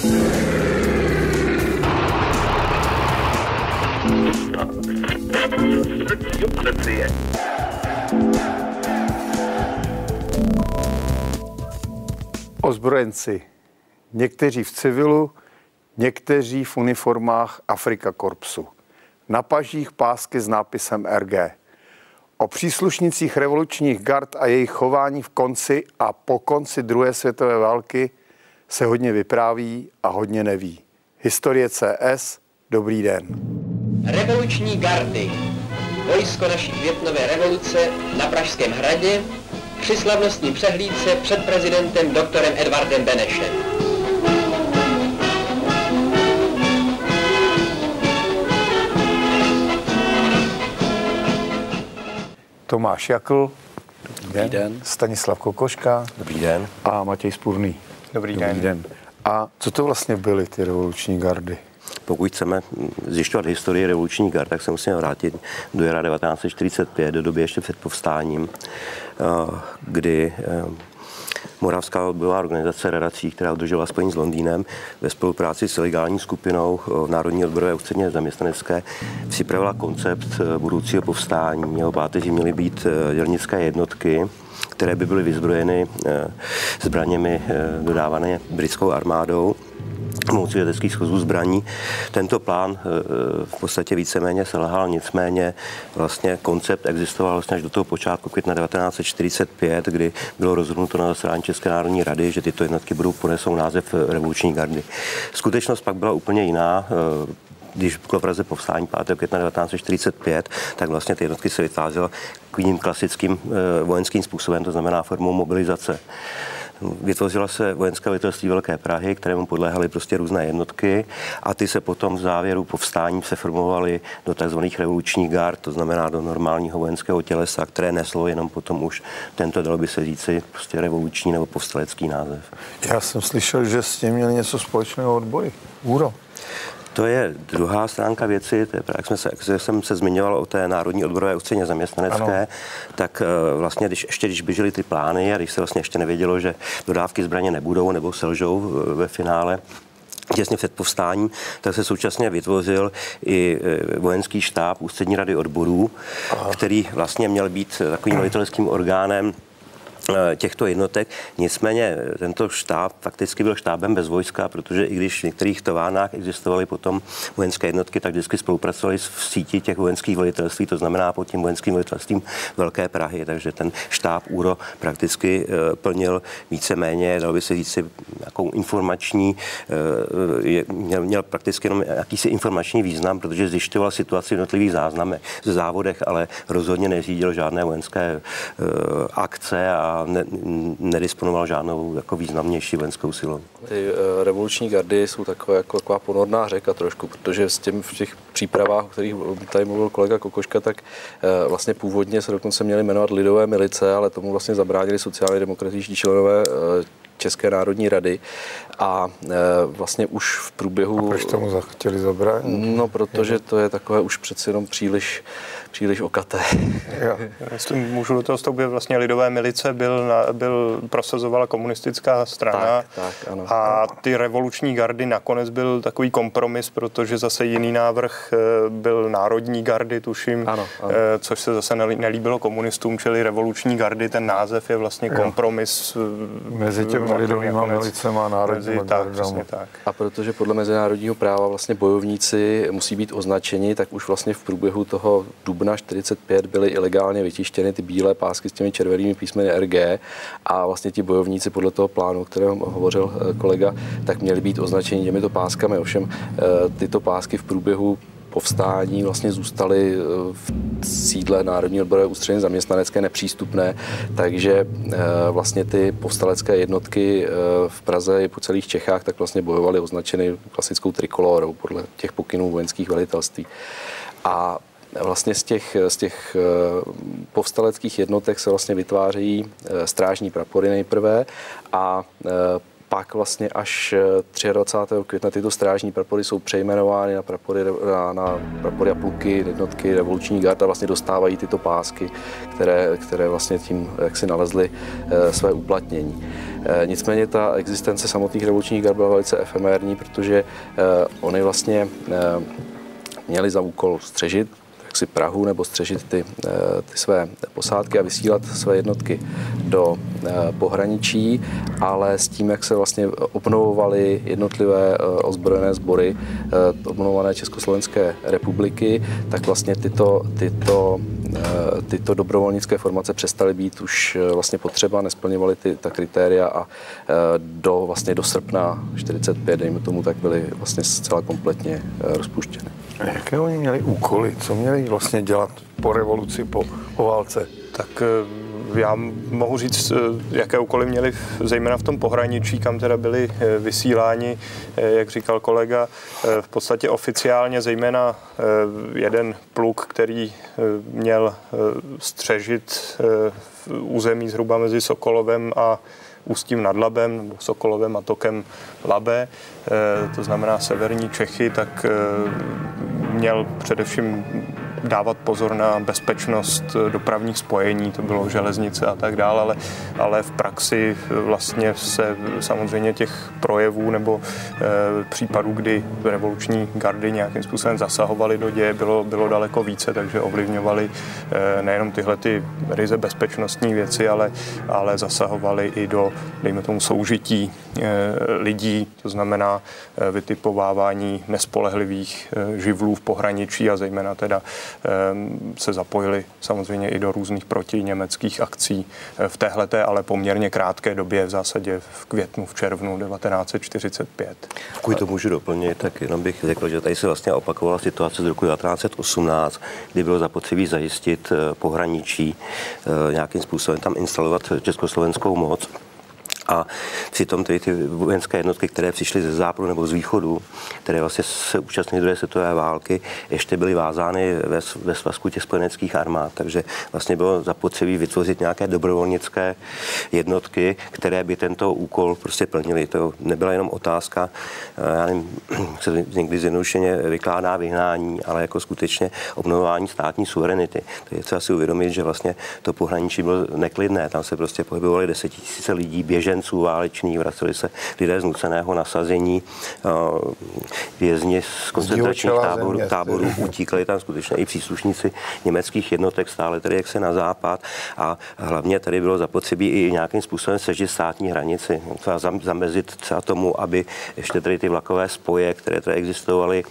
Ozbrojenci. Někteří v civilu, někteří v uniformách Afrika Korpsu. Na pažích pásky s nápisem RG. O příslušnicích revolučních gard a jejich chování v konci a po konci druhé světové války se hodně vypráví a hodně neví. Historie CS, dobrý den. Revoluční gardy. Vojsko naší květnové revoluce na Pražském hradě při slavnostní přehlídce před prezidentem doktorem Edvardem Benešem. Tomáš Jakl, dobrý den. Dobrý den. Stanislav Kokoška Dobrý den. a Matěj Spurný. Dobrý, Dobrý den. A co to vlastně byly ty revoluční gardy? Pokud chceme zjišťovat historii revoluční gard, tak se musíme vrátit do jara 1945, do doby ještě před povstáním, eh, kdy eh, Moravská odbojová organizace Radací, která udržela spojení s Londýnem ve spolupráci s ilegální skupinou eh, v Národní odborové ústředně zaměstnanecké připravila koncept budoucího povstání. Jeho páteří měly být dělnické jednotky, které by byly vyzbrojeny zbraněmi dodávané britskou armádou pomocí leteckých schozů zbraní. Tento plán v podstatě víceméně selhal, nicméně vlastně koncept existoval vlastně až do toho počátku května 1945, kdy bylo rozhodnuto na zasedání České národní rady, že tyto jednotky budou ponesou název revoluční gardy. Skutečnost pak byla úplně jiná když bylo v Praze povstání 5. května 1945, tak vlastně ty jednotky se vytvářely tím klasickým vojenským způsobem, to znamená formou mobilizace. Vytvořila se vojenské velitelství Velké Prahy, kterému podléhaly prostě různé jednotky a ty se potom v závěru povstání se formovaly do tzv. revolučních gard, to znamená do normálního vojenského tělesa, které neslo jenom potom už tento, dalo by se říci, prostě revoluční nebo povstalecký název. Já jsem slyšel, že s tím měli něco společného odboji. Úro. To je druhá stránka věci, to je, jak, jsme se, jak jsem se zmiňoval o té Národní odborové ústředně zaměstnanecké, ano. tak uh, vlastně, když, ještě když běžely ty plány a když se vlastně ještě nevědělo, že dodávky zbraně nebudou nebo selžou ve finále, těsně před povstáním, tak se současně vytvořil i e, vojenský štáb ústřední rady odborů, Aha. který vlastně měl být takovým velitelským orgánem Eh, těchto jednotek. Nicméně eh, tento štáb fakticky byl štábem bez vojska, protože i když v některých továrnách existovaly potom vojenské jednotky, tak vždycky spolupracovali v síti těch vojenských velitelství, to znamená pod tím vojenským velitelstvím Velké Prahy, takže ten štáb úro prakticky eh, plnil víceméně, dalo by se říct, nějakou informační, měl, měl prakticky jenom jakýsi informační význam, protože zjišťoval situaci v jednotlivých záznamech, v závodech, ale rozhodně neřídil žádné vojenské akce a ne, nedisponoval žádnou jako významnější vojenskou silou. Ty uh, revoluční gardy jsou takové, jako taková ponorná řeka trošku, protože s tím v těch přípravách, o kterých tady mluvil kolega Kokoška, tak uh, vlastně původně se dokonce měly jmenovat lidové milice, ale tomu vlastně zabránili sociálně demokratičtí členové uh, České národní rady a e, vlastně už v průběhu... A proč tomu chtěli zabránit? No, protože to je takové už přeci jenom příliš, příliš okaté. Já, jestli můžu do toho vstoupit, vlastně lidové milice byl, na, byl prosazovala komunistická strana tak, tak, ano. a ty revoluční gardy nakonec byl takový kompromis, protože zase jiný návrh e, byl národní gardy, tuším, ano, ano. E, což se zase nelíbilo komunistům, čili revoluční gardy, ten název je vlastně kompromis. Mezi těmi lidovými milicemi a národní tak, přesně tak. A protože podle mezinárodního práva vlastně bojovníci musí být označeni, tak už vlastně v průběhu toho dubna 45 byly ilegálně vytištěny ty bílé pásky s těmi červenými písmeny RG a vlastně ti bojovníci podle toho plánu, o kterém hovořil eh, kolega, tak měli být označeni těmito páskami. Ovšem eh, tyto pásky v průběhu povstání vlastně zůstaly eh, v sídle Národní odborové ústřední zaměstnanecké nepřístupné, takže eh, vlastně ty povstalecké jednotky eh, v Praze i po celých Čechách tak vlastně bojovaly označeny klasickou trikolorou podle těch pokynů vojenských velitelství. A vlastně z těch, z těch povstaleckých jednotek se vlastně vytvářejí strážní prapory nejprve a pak vlastně až 23. května tyto strážní prapory jsou přejmenovány na prapory, na, na prapory a pluky, jednotky revoluční garda vlastně dostávají tyto pásky, které, které vlastně tím jak si nalezly své uplatnění. Nicméně ta existence samotných revolučních gard byla velice efemérní, protože oni vlastně měli za úkol střežit jaksi Prahu nebo střežit ty, eh, ty své posádky a vysílat své jednotky do eh, pohraničí, ale s tím, jak se vlastně obnovovaly jednotlivé eh, ozbrojené sbory obnovované Československé republiky, tak vlastně tyto, tyto, tyto dobrovolnické formace přestaly být už vlastně potřeba, nesplňovaly ty, ta kritéria a do, vlastně do srpna 45, dejme tomu, tak byly vlastně zcela kompletně rozpuštěny. Jaké oni měli úkoly? Co měli vlastně dělat po revoluci, po, po válce? Tak eh, já mohu říct, eh, jaké úkoly měli zejména v tom pohraničí, kam teda byli eh, vysíláni, jak říkal kolega, v podstatě oficiálně zejména jeden pluk, který měl střežit území zhruba mezi Sokolovem a Ústím nad Labem, nebo Sokolovem a tokem Labe, to znamená severní Čechy, tak měl především dávat pozor na bezpečnost dopravních spojení, to bylo železnice a tak dále, ale, ale v praxi vlastně se samozřejmě těch projevů nebo e, případů, kdy revoluční gardy nějakým způsobem zasahovaly do děje, bylo, bylo daleko více, takže ovlivňovali e, nejenom tyhle ty ryze bezpečnostní věci, ale, ale zasahovali i do, dejme tomu, soužití e, lidí, to znamená vytipovávání nespolehlivých živlů v pohraničí a zejména teda se zapojili samozřejmě i do různých protiněmeckých akcí eh, v téhleté, ale poměrně krátké době, v zásadě v květnu, v červnu 1945. Pokud to můžu doplnit, tak jenom bych řekl, že tady se vlastně opakovala situace z roku 1918, kdy bylo zapotřebí zajistit eh, pohraničí, eh, nějakým způsobem tam instalovat československou moc. A přitom tedy ty vojenské jednotky, které přišly ze západu nebo z východu, které vlastně se účastnily druhé světové války, ještě byly vázány ve, ve svazku těch spojeneckých armád. Takže vlastně bylo zapotřebí vytvořit nějaké dobrovolnické jednotky, které by tento úkol prostě plnily. To nebyla jenom otázka, eh, já nevím, se někdy zjednodušeně vykládá vyhnání, ale jako skutečně obnovování státní suverenity. To je třeba si uvědomit, že vlastně to pohraničí bylo neklidné. Tam se prostě pohybovali desetitisíce lidí, běžen utečenců válečných, vraceli se lidé z nuceného nasazení, vězni z koncentračních táborů, táborů, utíkali tam skutečně i příslušníci německých jednotek stále tedy jak se na západ. A hlavně tady bylo zapotřebí i nějakým způsobem sežit státní hranici, třeba zamezit třeba tomu, aby ještě tady ty vlakové spoje, které tady existovaly,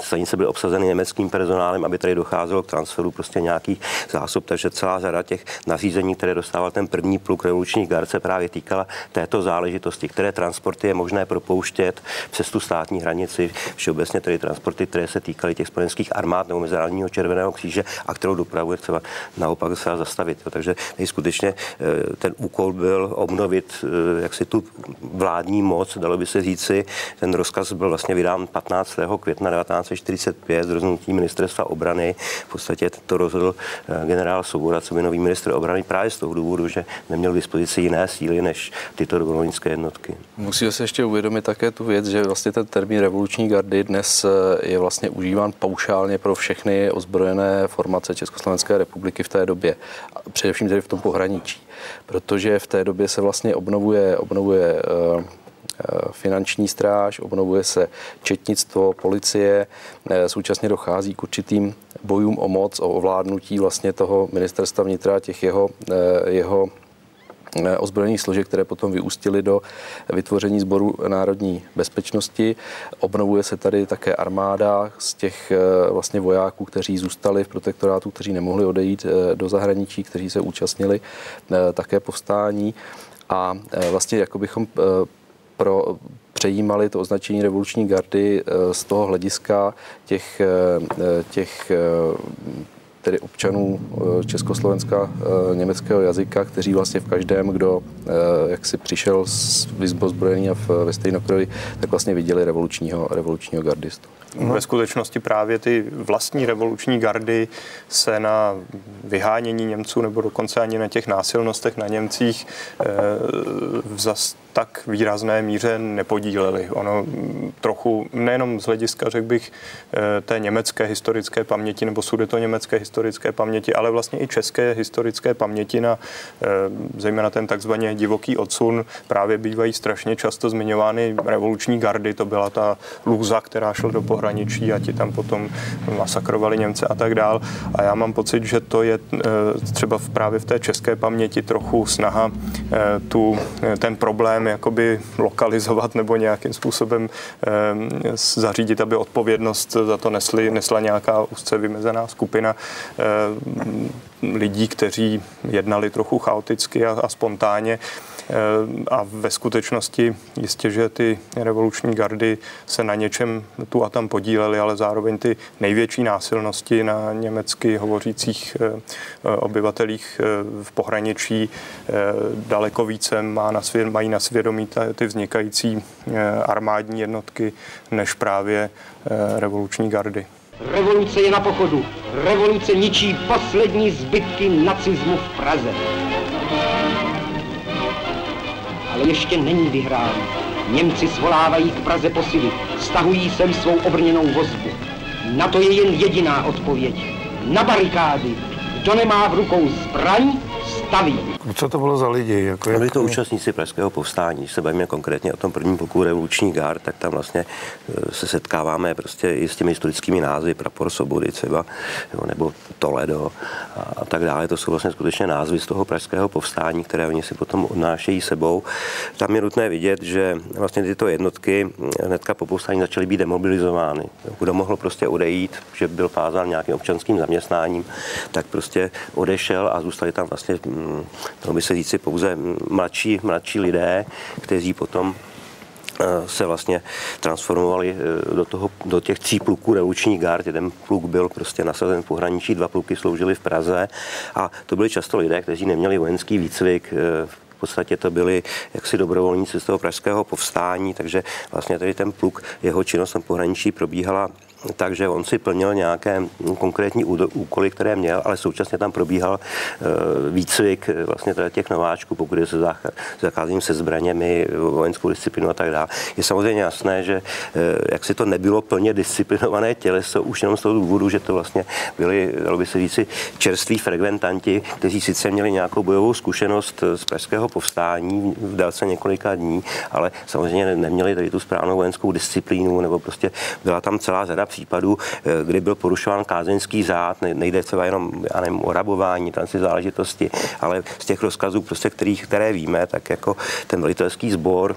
stanice byly obsazeny německým personálem, aby tady docházelo k transferu prostě nějakých zásob, takže celá řada těch nařízení, které dostával ten první pluk revolučních garce právě týkala týkala této záležitosti, které transporty je možné propouštět přes tu státní hranici, všeobecně tedy transporty, které se týkaly těch spojenských armád nebo Mezinárodního červeného kříže a kterou dopravu je třeba naopak se zastavit. Jo. Takže tady skutečně eh, ten úkol byl obnovit eh, jak si tu vládní moc, dalo by se říci. Ten rozkaz byl vlastně vydán 15. května 1945 z rozhodnutí ministerstva obrany. V podstatě to rozhodl eh, generál Svoboda, co by nový ministr obrany právě z toho důvodu, že neměl k dispozici jiné síly než tyto dobrovolnické jednotky. Musíme se ještě uvědomit také tu věc, že vlastně ten termín revoluční gardy dnes eh, je vlastně užíván paušálně pro všechny ozbrojené formace Československé republiky v té době, především tedy v tom pohraničí, protože v té době se vlastně obnovuje, obnovuje eh, eh, finanční stráž, obnovuje se četnictvo, policie, současně dochází k určitým bojům o moc, o ovládnutí vlastně toho ministerstva vnitra, těch jeho, jeho Eh, ozbrojených složek, které potom vyústily do vytvoření sboru národní bezpečnosti. Obnovuje se tady také armáda z těch eh, vlastně vojáků, kteří zůstali v protektorátu, kteří nemohli odejít eh, do zahraničí, kteří se účastnili také povstání. A vlastně jako bychom pro, přejímali to označení revoluční gardy z toho hlediska těch, těch tedy občanů Československa německého jazyka, kteří vlastně v každém, kdo jak si přišel z vyzbrojený a ve stejnokroji, tak vlastně viděli revolučního, revolučního gardistu. No. Ve skutečnosti právě ty vlastní revoluční gardy se na vyhánění Němců nebo dokonce ani na těch násilnostech na Němcích e, zas tak výrazné míře nepodíleli. Ono trochu nejenom z hlediska, řekl bych, eh, té německé historické paměti nebo sudeto německé historické paměti, ale vlastně i české historické paměti na eh, zejména ten takzvaně divoký odsun právě bývají strašně často zmiňovány revoluční gardy. To byla ta lůza, která šla do pohraničí a ti tam potom masakrovali Němce a tak dál. A já mám pocit, že to je eh, třeba právě v té české paměti trochu snaha tu, ten problém jakoby lokalizovat nebo nějakým způsobem eh, zařídit, aby odpovědnost za to nesli, nesla nějaká úzce vymezená skupina eh, lidí, kteří jednali trochu chaoticky a, a spontánně. Eh, a ve skutečnosti jistě, že ty revoluční gardy se na něčem tu a tam podílely, ale zároveň ty největší násilnosti na německy hovořících obyvatelích v pohraničí daleko více má na svět, mají na svědomí ty vznikající armádní jednotky než právě revoluční gardy. Revoluce je na pochodu. Revoluce ničí poslední zbytky nacismu v Praze. Ale ještě není vyhrán. Němci svolávají k Praze posily, stahují sem svou obrněnou vozbu. Na to je jen jediná odpověď. Na barikády. Kdo nemá v rukou zbraň, staví. Co to bylo za lidi? Jako Byli to účastníci Pražského povstání. Když se bavíme konkrétně o tom prvním pluku revoluční gard, tak tam vlastně e, se setkáváme prostě i s těmi historickými názvy, Prapor Sobody třeba, jo, nebo Toledo a, a tak dále. To jsou vlastně skutečně názvy z toho Pražského povstání, které oni si potom odnášejí sebou. Tam je nutné vidět, že vlastně tyto jednotky hnedka po povstání začaly být demobilizovány. Kdo mohl prostě odejít, že byl pázán nějakým občanským zaměstnáním, tak prostě odešel a zůstali tam vlastně dalo by se říci pouze mladší, mladší lidé, kteří potom eh, se vlastně transformovali eh, do, toho, do těch tří pluků revoluční gard. Jeden pluk byl prostě nasazen v pohraničí, dva pluky sloužily v Praze a to byli často lidé, kteří neměli vojenský výcvik, eh, v podstatě to byli jaksi dobrovolníci z toho pražského povstání, takže vlastně tady ten pluk, jeho činnost na pohraničí probíhala takže on si plnil nějaké konkrétní úkoly, které měl, ale současně tam probíhal eh, výcvik eh, vlastně teda těch nováčků, pokud je se zacházím se zbraněmi, vojenskou disciplinu a tak dále. Je samozřejmě jasné, že eh, jak si to nebylo plně disciplinované těleso, už jenom z toho důvodu, že to vlastně byli, dalo by se říci, čerství frekventanti, kteří sice měli nějakou bojovou zkušenost z pražského povstání v délce několika dní, ale samozřejmě neměli tady tu správnou vojenskou disciplínu, nebo prostě byla tam celá řada případů, eh, kdy byl porušován kázeňský zád, nejde třeba jenom já nevím, o rabování, tam si záležitosti, ale z těch rozkazů, prostě, kterých, které víme, tak jako ten velitelský sbor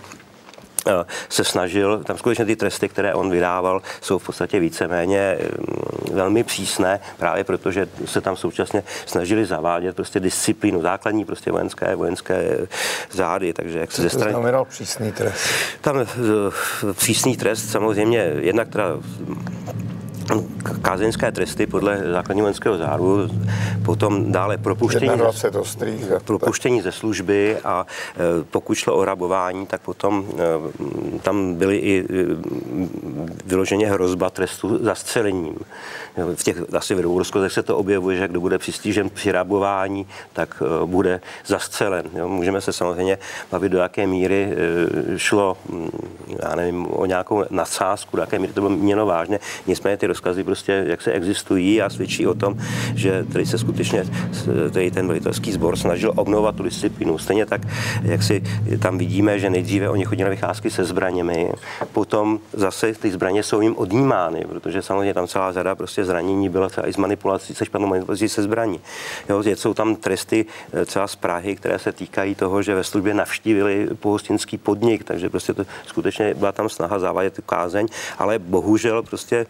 eh, se snažil, tam skutečně ty tresty, které on vydával, jsou v podstatě víceméně mm, velmi přísné, právě protože se tam současně snažili zavádět prostě disciplínu, základní prostě vojenské, vojenské zády. Takže jak se ze strany... znamenal přísný trest? Tam eh, přísný trest samozřejmě jednak teda kázeňské tresty podle základního vojenského záru, potom dále propuštění, ze, propuštění ze služby a e, pokud šlo o rabování, tak potom e, tam byly i e, vyloženě hrozba trestu zastřelením. V těch asi v rozkozech se to objevuje, že kdo bude přistížen při rabování, tak bude zastřelen. Můžeme se samozřejmě bavit, do jaké míry šlo, já nevím, o nějakou nadsázku, do jaké míry to bylo měno vážně. Nicméně ty rozkazy prostě jak se existují a svědčí o tom, že tady se skutečně tady ten velitelský sbor snažil obnovovat tu disciplínu. Stejně tak, jak si tam vidíme, že nejdříve oni chodili na vycházky se zbraněmi, potom zase ty zbraně jsou jim odnímány, protože samozřejmě tam celá řada prostě zranění byla třeba i z manipulací, se špatnou manipulací se zbraní. Jo, jsou tam tresty eh, třeba z Prahy, které se týkají toho, že ve službě navštívili pohostinský podnik, takže prostě to skutečně byla tam snaha zavádět kázeň, ale bohužel prostě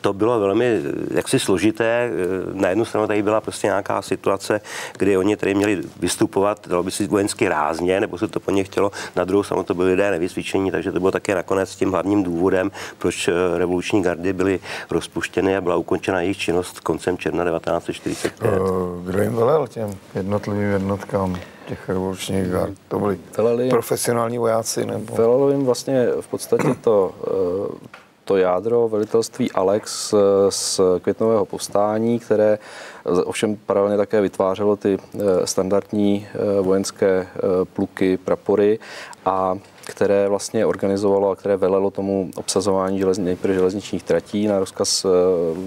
to bylo velmi eh, jaksi složité. Eh, na jednu stranu tady byla prostě nějaká situace, kdy oni tady měli vystupovat, dalo by si vojensky rázně, nebo se to po ně chtělo. Na druhou stranu to byli lidé nevysvědčení, takže to bylo také nakonec tím hlavním důvodem, proč revoluční gardy byly rozpuštěny a byla ukončena jejich činnost koncem června 1945. Kdo jim velel těm jednotlivým jednotkám? těch revolučních gard. To byli veleli, profesionální vojáci? Nebo? Velelo jim vlastně v podstatě to to jádro velitelství Alex z květnového povstání, které ovšem paralelně také vytvářelo ty eh, standardní eh, vojenské eh, pluky, prapory a které vlastně organizovalo a které velelo tomu obsazování železni, nejprve železničních tratí na rozkaz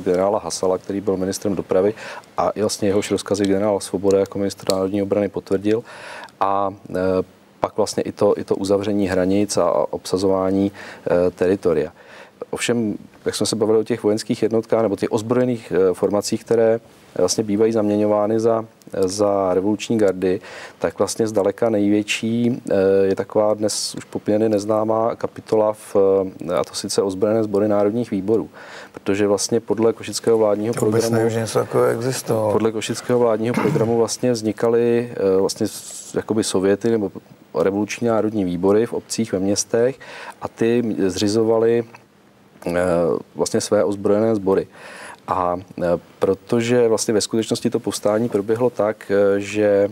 generála Hasala, který byl ministrem dopravy a vlastně jehož rozkazy generál Svoboda jako ministr národní obrany potvrdil. A pak vlastně i to, i to uzavření hranic a obsazování teritoria. Ovšem, jak jsme se bavili o těch vojenských jednotkách nebo těch ozbrojených eh, formacích, které vlastně bývají zaměňovány za, za revoluční gardy, tak vlastně zdaleka největší eh, je taková dnes už poměrně neznámá kapitola, v, eh, a to sice ozbrojené sbory národních výborů. Protože vlastně podle košického vládního to programu... Nevím, že něco existovalo. Podle košického vládního programu vlastně vznikaly vlastně jakoby sověty nebo revoluční národní výbory v obcích, ve městech a ty zřizovaly Eh, vlastně své ozbrojené sbory. A eh, protože vlastně ve skutečnosti to povstání proběhlo tak, eh, že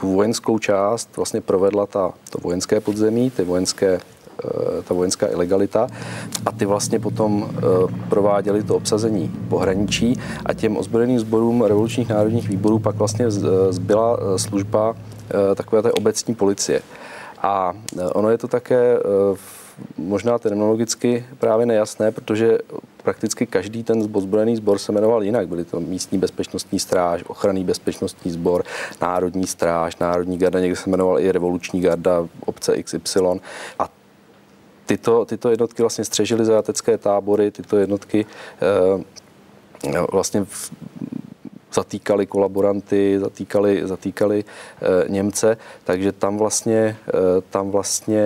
tu vojenskou část vlastně provedla ta, to vojenské podzemí, ty vojenské ta vojenská ilegalita a ty vlastně potom prováděli to obsazení pohraničí a těm ozbrojeným sborům revolučních národních výborů pak vlastně zbyla služba takové té obecní policie. A ono je to také v možná terminologicky právě nejasné, protože prakticky každý ten ozbrojený sbor se jmenoval jinak. Byly to místní bezpečnostní stráž, ochranný bezpečnostní sbor, národní stráž, národní garda, někde se jmenoval i revoluční garda obce XY. A tyto, tyto jednotky vlastně střežily zajatecké tábory, tyto jednotky eh, vlastně zatýkali kolaboranty, zatýkali, zatýkali e, Němce, takže tam vlastně, e, tam vlastně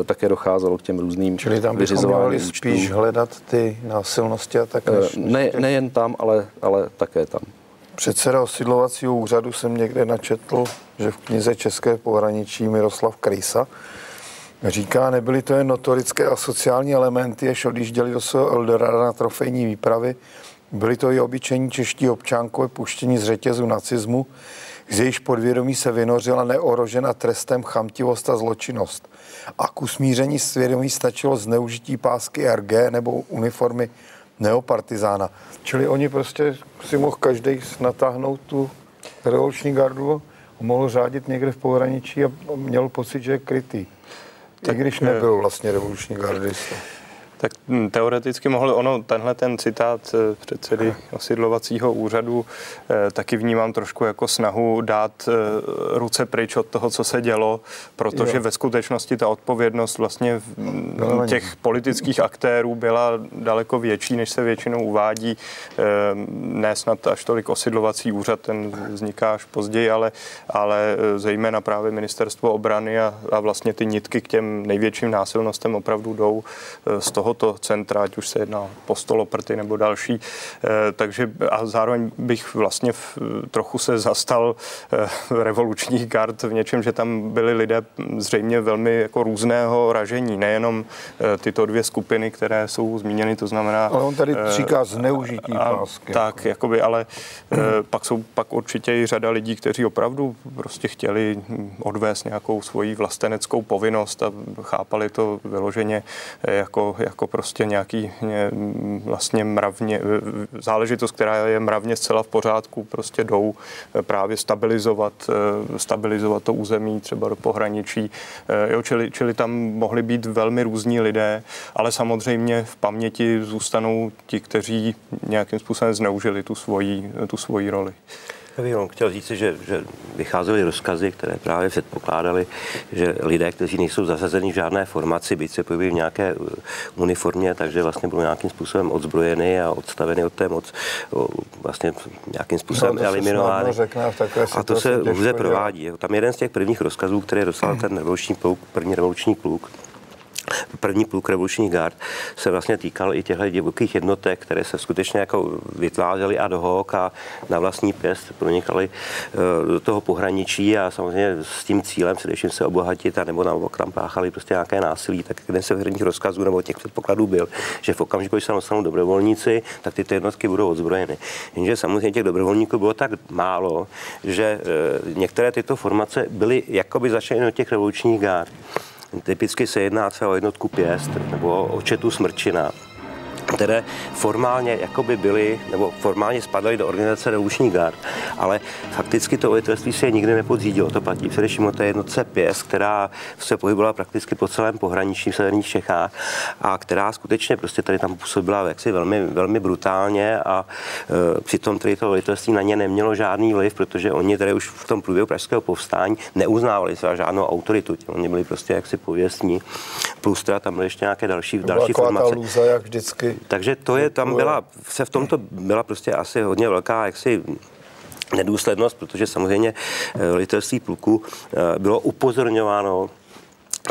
e, také docházelo k těm různým Čili tam bychom spíš hledat ty násilnosti a tak než, ne, než Nejen tam, ale, ale také tam. Předseda osidlovacího úřadu jsem někde načetl, že v knize České pohraničí Miroslav Krejsa říká, nebyly to jen notorické a sociální elementy, jež odjížděli do svého Eldorada na trofejní výpravy, byli to i obyčejní čeští občánkové puštění z řetězu nacismu, z jejíž podvědomí se vynořila neorožena trestem chamtivost a zločinnost. A k usmíření svědomí stačilo zneužití pásky RG nebo uniformy neopartizána. Čili oni prostě si mohl každý natáhnout tu revoluční gardu a mohl řádit někde v pohraničí a měl pocit, že je krytý. Tak, I když nebyl vlastně revoluční gardista. Tak hm, teoreticky mohl ono, tenhle ten citát eh, předsedy osidlovacího úřadu eh, taky vnímám trošku jako snahu dát eh, ruce pryč od toho, co se dělo, protože jo. ve skutečnosti ta odpovědnost vlastně hm, těch politických aktérů byla daleko větší, než se většinou uvádí. Ne snad až tolik osidlovací úřad, ten vzniká až později, ale, ale zejména právě ministerstvo obrany a, a vlastně ty nitky k těm největším násilnostem opravdu jdou z toho tohoto centra, ať už se jedná o postoloprty nebo další. Eh, takže a zároveň bych vlastně v, trochu se zastal eh, revolučních gard v něčem, že tam byli lidé zřejmě velmi jako různého ražení, nejenom eh, tyto dvě skupiny, které jsou zmíněny, to znamená... Ale on tady říká zneužití pásky. Tak, jakoby, ale pak jsou pak určitě i řada lidí, kteří opravdu prostě chtěli odvést nějakou svoji vlasteneckou povinnost a chápali to vyloženě jako, jako jako prostě nějaký vlastně mravně, záležitost, která je mravně zcela v pořádku, prostě jdou eh, právě stabilizovat, eh, stabilizovat to území třeba do pohraničí. Eh, jo, čili, čili tam mohli být velmi různí lidé, ale samozřejmě v paměti zůstanou ti, kteří nějakým způsobem zneužili tu svoji, tu svoji roli. Bych chtěl říct, že, že vycházely rozkazy, které právě předpokládaly, že lidé, kteří nejsou zasazeni v žádné formaci, byť se pohybují v nějaké uh, uniformě, takže vlastně budou nějakým způsobem odzbrojeny a odstaveny od té moc, vlastně nějakým způsobem no, eliminovány. A to se různě provádí. Tam jeden z těch prvních rozkazů, který dostal ten revoluční pluk, první revoluční pluk, první pluk revolučních gard se vlastně týkal i těchto divokých jednotek, které se skutečně jako vytvářely ad hoc a na vlastní pěst pronikaly eh, do toho pohraničí a samozřejmě s tím cílem především se obohatit a nebo naopak tam páchali prostě nějaké násilí, tak jeden se v rozkazů nebo těch předpokladů byl, že v okamžiku, když se dostanou dobrovolníci, tak ty jednotky budou odzbrojeny. Jenže samozřejmě těch dobrovolníků bylo tak málo, že eh, některé tyto formace byly jakoby začaly do těch revolučních gard. Typicky se jedná třeba o jednotku pěst nebo o četu smrčina které formálně jakoby byly, nebo formálně spadaly do organizace revoluční gard, ale fakticky to velitelství se je nikdy nepodřídilo. To platí především o té jednotce PěS, která se pohybovala prakticky po celém pohraničí v severních Čechách a která skutečně prostě tady tam působila jaksi velmi, velmi brutálně a e, přitom tady to velitelství na ně nemělo žádný vliv, protože oni tady už v tom průběhu pražského povstání neuznávali svá žádnou autoritu. Oni byli prostě jaksi pověstní. Plus teda tam byly ještě nějaké další, další formace. Lůza, jak vždycky takže to je, tam byla, se v tomto byla prostě asi hodně velká jaksi nedůslednost, protože samozřejmě eh, velitelství pluku eh, bylo upozorňováno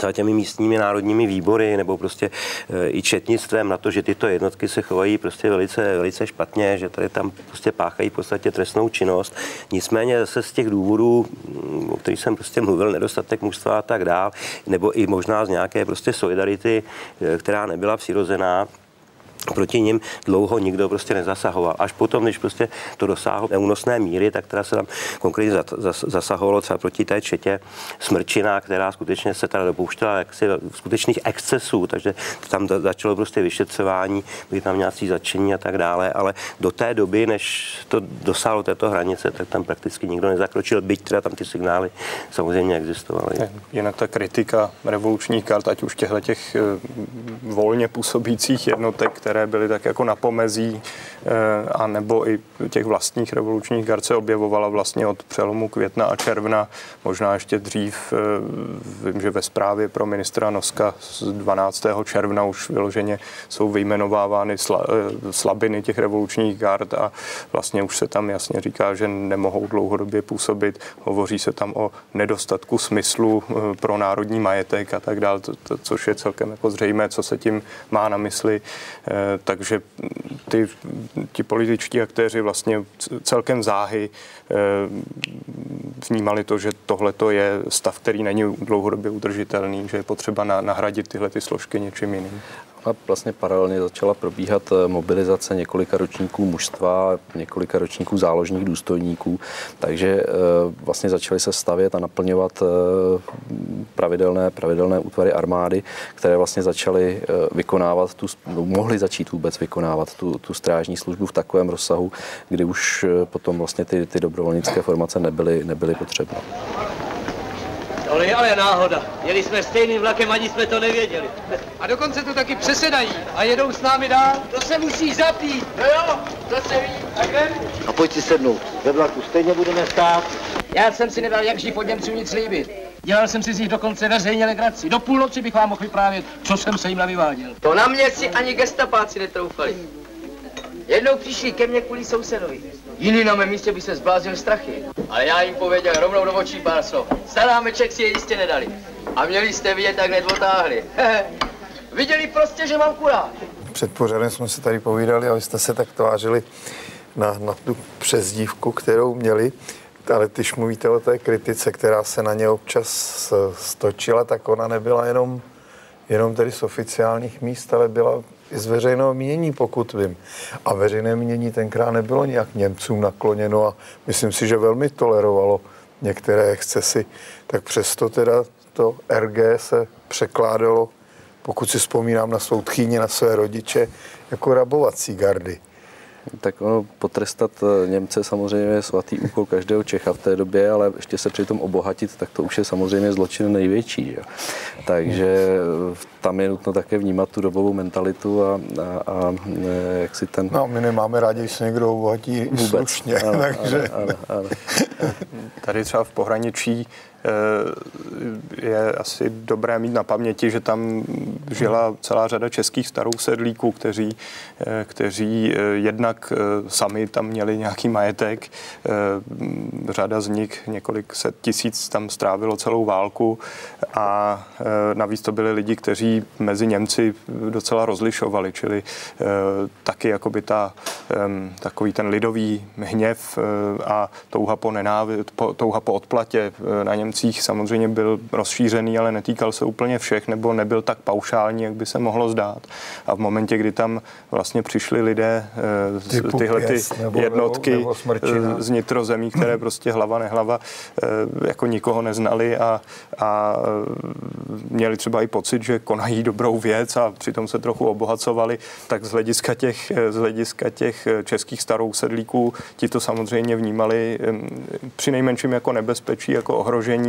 za těmi místními národními výbory nebo prostě eh, i četnictvem na to, že tyto jednotky se chovají prostě velice, velice špatně, že tady tam prostě páchají v podstatě trestnou činnost. Nicméně zase z těch důvodů, mm, o kterých jsem prostě mluvil, nedostatek mužstva a tak dál, nebo i možná z nějaké prostě solidarity, která nebyla přirozená, proti ním dlouho nikdo prostě nezasahoval. Až potom, když prostě to dosáhlo neúnosné míry, tak teda se tam konkrétně zasahovalo třeba proti té četě smrčina, která skutečně se teda dopouštěla jaksi skutečných excesů, takže tam začalo prostě vyšetřování, byly tam nějací začení a tak dále, ale do té doby, než to dosáhlo této hranice, tak tam prakticky nikdo nezakročil, byť teda tam ty signály samozřejmě existovaly. Jinak ta kritika revolučních kart, ať už těchto těch eh, volně působících jednotek, které byly tak jako na pomezí eh, a nebo i těch vlastních revolučních gard se objevovala vlastně od přelomu května a června, možná ještě dřív. Eh, vím, že ve zprávě pro ministra Noska z 12. června už vyloženě jsou vyjmenovávány eh, slabiny těch revolučních gard a vlastně už se tam jasně říká, že nemohou dlouhodobě působit. Hovoří se tam o nedostatku smyslu pro národní majetek a tak dále, což je celkem jako zřejmé, co se tím má na mysli. Takže ty, ti političtí aktéři vlastně celkem záhy eh, vnímali to, že tohle je stav, který není dlouhodobě udržitelný, že je potřeba nahradit tyhle ty složky něčím jiným a vlastně paralelně začala probíhat eh, mobilizace několika ročníků mužstva, několika ročníků záložních důstojníků, takže eh, vlastně začaly se stavět a naplňovat eh, pravidelné, pravidelné útvary armády, které vlastně začaly vykonávat tu, mohly začít vůbec vykonávat tu, tu strážní službu v takovém rozsahu, kdy už potom vlastně ty, ty dobrovolnické formace nebyly, nebyly potřebné. Tohle je ale náhoda. Jeli jsme stejným vlakem, ani jsme to nevěděli. A dokonce to taky přesedají a jedou s námi dál. To se musí zapít. No jo, to se ví. Tak jdem. A pojď si sednout. Ve vlaku stejně budeme stát. Já jsem si nedal jak živ od Němců nic líbit. Dělal jsem si z nich dokonce veřejně legraci. Do půlnoci bych vám mohl vyprávět, co jsem se jim navyváděl. To na mě si ani gestapáci netroufali. Jednou přišli ke mně kvůli sousedovi. Jiný na mém místě by se zbláznil strachy. Ale já jim pověděl rovnou do očí pár slov. Salámeček si je jistě nedali. A měli jste vidět, jak hned otáhli. Viděli prostě, že mám kuráž. Před pořadem jsme se tady povídali a jste se tak tvářili na, na tu přezdívku, kterou měli. Ale když mluvíte o té kritice, která se na ně občas stočila, tak ona nebyla jenom, jenom tedy z oficiálních míst, ale byla i z veřejného mínění, pokud vím. A veřejné mínění tenkrát nebylo nějak Němcům nakloněno a myslím si, že velmi tolerovalo některé excesy. Tak přesto teda to RG se překládalo, pokud si vzpomínám na svou tchýni, na své rodiče, jako rabovací gardy. Tak ono, potrestat eh, Němce samozřejmě je svatý úkol každého Čecha v té době, ale ještě se přitom obohatit, tak to už je samozřejmě zločin největší. Že? Takže eh, tam je nutno také vnímat tu dobovou mentalitu a, a, a eh, jak si ten... No, my nemáme rádi, když se někdo obohatí Vůbec. slušně. Ano, takže... ano, ano, ano. Tady třeba v pohraničí je asi dobré mít na paměti, že tam žila celá řada českých starou sedlíků, kteří, kteří jednak sami tam měli nějaký majetek. Řada z nich, několik set tisíc, tam strávilo celou válku a navíc to byli lidi, kteří mezi Němci docela rozlišovali, čili taky jakoby ta, takový ten lidový hněv a touha po, nenávi, touha po odplatě na Němcích samozřejmě byl rozšířený, ale netýkal se úplně všech nebo nebyl tak paušální, jak by se mohlo zdát. A v momentě, kdy tam vlastně přišli lidé z tyhle ty jednotky nebo, nebo z nitrozemí, které prostě hlava nehlava jako nikoho neznali a, a měli třeba i pocit, že konají dobrou věc a přitom se trochu obohacovali, tak z hlediska těch, z hlediska těch českých starou sedlíků ti to samozřejmě vnímali při nejmenším jako nebezpečí, jako ohrožení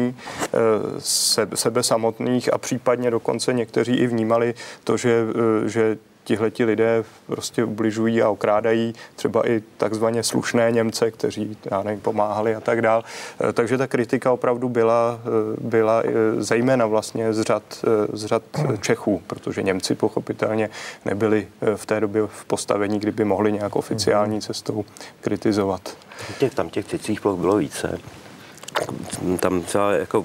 sebe samotných a případně dokonce někteří i vnímali to, že, že tihleti lidé prostě ubližují a okrádají třeba i takzvaně slušné Němce, kteří já nevím, pomáhali a tak dál. Takže ta kritika opravdu byla, byla zejména vlastně z řad, z řad Čechů, protože Němci pochopitelně nebyli v té době v postavení, kdyby mohli nějak oficiální cestou kritizovat. Těch, tam těch cicích bylo více tam třeba jako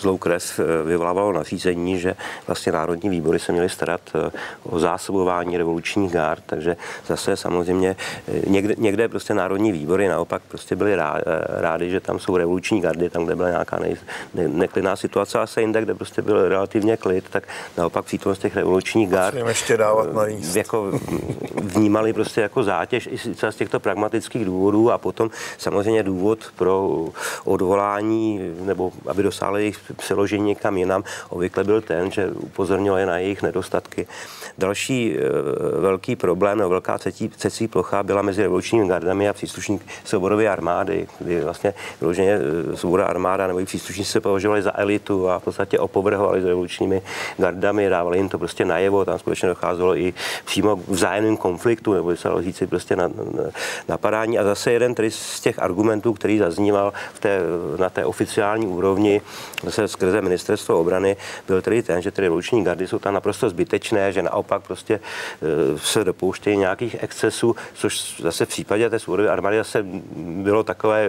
zlou krev eh, vyvolávalo nařízení, že vlastně národní výbory se měly starat eh, o zásobování revolučních gard, takže zase samozřejmě eh, někde, někde prostě národní výbory naopak prostě byly rádi, že tam jsou revoluční gardy, tam, kde byla nějaká nej, ne, neklidná situace, a se jinde, kde prostě byl relativně klid, tak naopak přítomnost těch revolučních gard ještě dávat jako vnímali prostě jako zátěž i z těchto pragmatických důvodů a potom samozřejmě důvod pro odvolání nebo aby dosáhli jejich přeložení někam jinam, obvykle byl ten, že upozorňovali na jejich nedostatky. Další e, velký problém, nebo velká cecí, cecí plocha byla mezi revolučními gardami a příslušníky svobodové armády, kdy vlastně vyloženě e, svoboda armáda nebo příslušníci se považovali za elitu a v podstatě opovrhovali s revolučními gardami, dávali jim to prostě najevo, tam skutečně docházelo i přímo k vzájemným konfliktu, nebo se říct prostě na, na, napadání. A zase jeden tedy z těch argumentů, který zazníval v té na té oficiální úrovni se skrze ministerstvo obrany byl tedy ten, že ty revoluční gardy jsou tam naprosto zbytečné, že naopak prostě e, se dopouštějí nějakých excesů, což zase v případě té svobodové armády zase bylo takové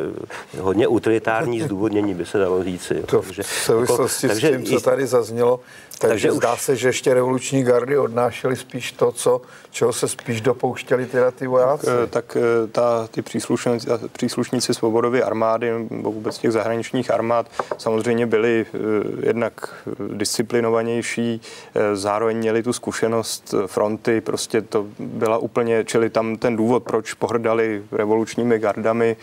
hodně utilitární zdůvodnění, by se dalo říci. To v souvislosti jako, s tím, co tady zaznělo, takže, takže zdá už... se, že ještě revoluční gardy odnášely spíš to, co, čeho se spíš dopouštěli tyhle ty vojáci. Tak, tak e, ta, ty příslušníci, příslušníci svobodové armády nebo vůbec těch zahraničních armád samozřejmě byli e, jednak disciplinovanější, zároveň měli tu zkušenost fronty, prostě to byla úplně, čili tam ten důvod, proč pohrdali revolučními gardami,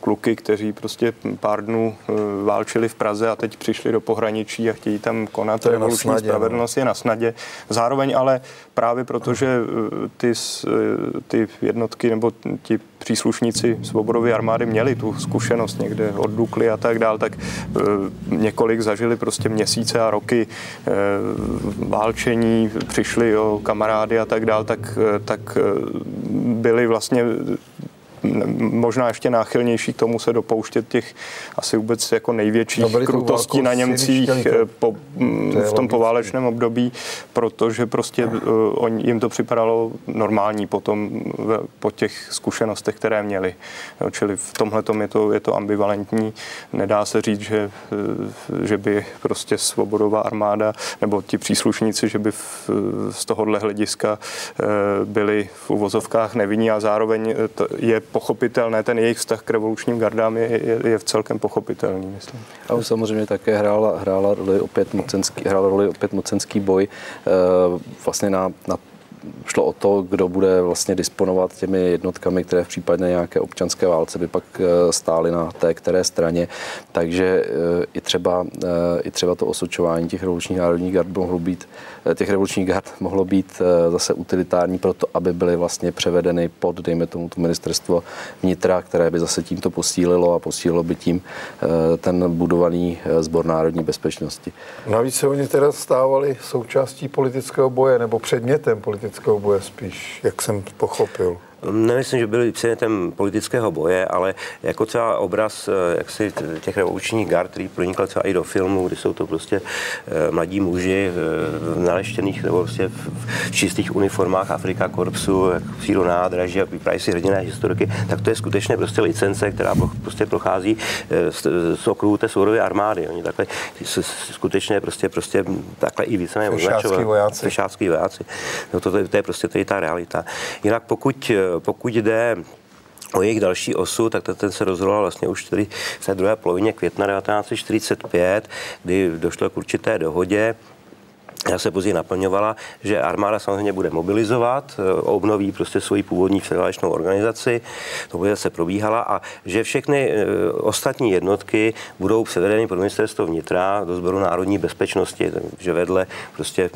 kluky, kteří prostě pár dnů válčili v Praze a teď přišli do pohraničí a chtějí tam konat revoluční snadě, spravedlnost no. je na snadě. Zároveň ale právě protože eh, ty, eh, ty jednotky nebo ti příslušníci svobodové armády měli tu zkušenost někde od Dukly a tak dál, tak několik zažili prostě měsíce a roky válčení, přišli o kamarády a tak dál, tak, tak byli vlastně možná ještě náchylnější k tomu se dopouštět těch asi vůbec jako největších no, krutostí na Němcích eh, po, to v tom poválečném období, protože prostě uh, on, jim to připadalo normální potom po těch zkušenostech, které měli. Jo, čili v tomhle je to, je to ambivalentní. Nedá se říct, že, eh, že by prostě svobodová armáda nebo ti příslušníci, že by v, z tohohle hlediska byli v uvozovkách nevinní a zároveň je pochopitelné, ten jejich vztah k revolučním gardám je, je, je v celkem pochopitelný, myslím. A už samozřejmě také hrála, hrála roli opět mocenský, hrál roli opět mocenský boj e, vlastně na, na šlo o to, kdo bude vlastně disponovat těmi jednotkami, které v případě nějaké občanské válce by pak eh, stály na té které straně. Takže eh, i třeba, i třeba to osočování těch revolučních národních gard mohlo být Eh, těch revolučních gard mohlo být eh, zase utilitární pro to, aby byly vlastně převedeny pod, dejme tomu, to ministerstvo vnitra, které by zase tímto posílilo a posílilo by tím eh, ten budovaný sbor národní bezpečnosti. Navíc se oni teda stávali součástí politického boje nebo předmětem politického boje spíš, jak jsem pochopil. Nemyslím, že byli předmětem politického boje, ale jako třeba obraz eh, jaksi těch revolučních gard, který pronikl třeba i do filmu, kdy jsou to prostě eh, mladí muži v naleštěných nebo prostě v čistých uniformách Afrika Korpsu, jak přijdu nádraží a vypráví si hrdiné historiky, tak to je skutečně prostě licence, která prostě prochází z, z okruhu té sourově armády. Oni takhle skutečně prostě, prostě takhle i více označovat. vojáci. Fešácký vojáci. No to, to, to, je prostě tady ta realita. Jinak pokud pokud jde o jejich další osu, tak ten se rozhodoval vlastně už tedy v té druhé polovině května 1945, kdy došlo k určité dohodě já se později naplňovala, že armáda samozřejmě bude mobilizovat, eh, obnoví prostě svoji původní federálečnou organizaci, to bude se probíhala a že všechny eh, ostatní jednotky budou převedeny pod ministerstvo vnitra do sboru národní bezpečnosti, že vedle prostě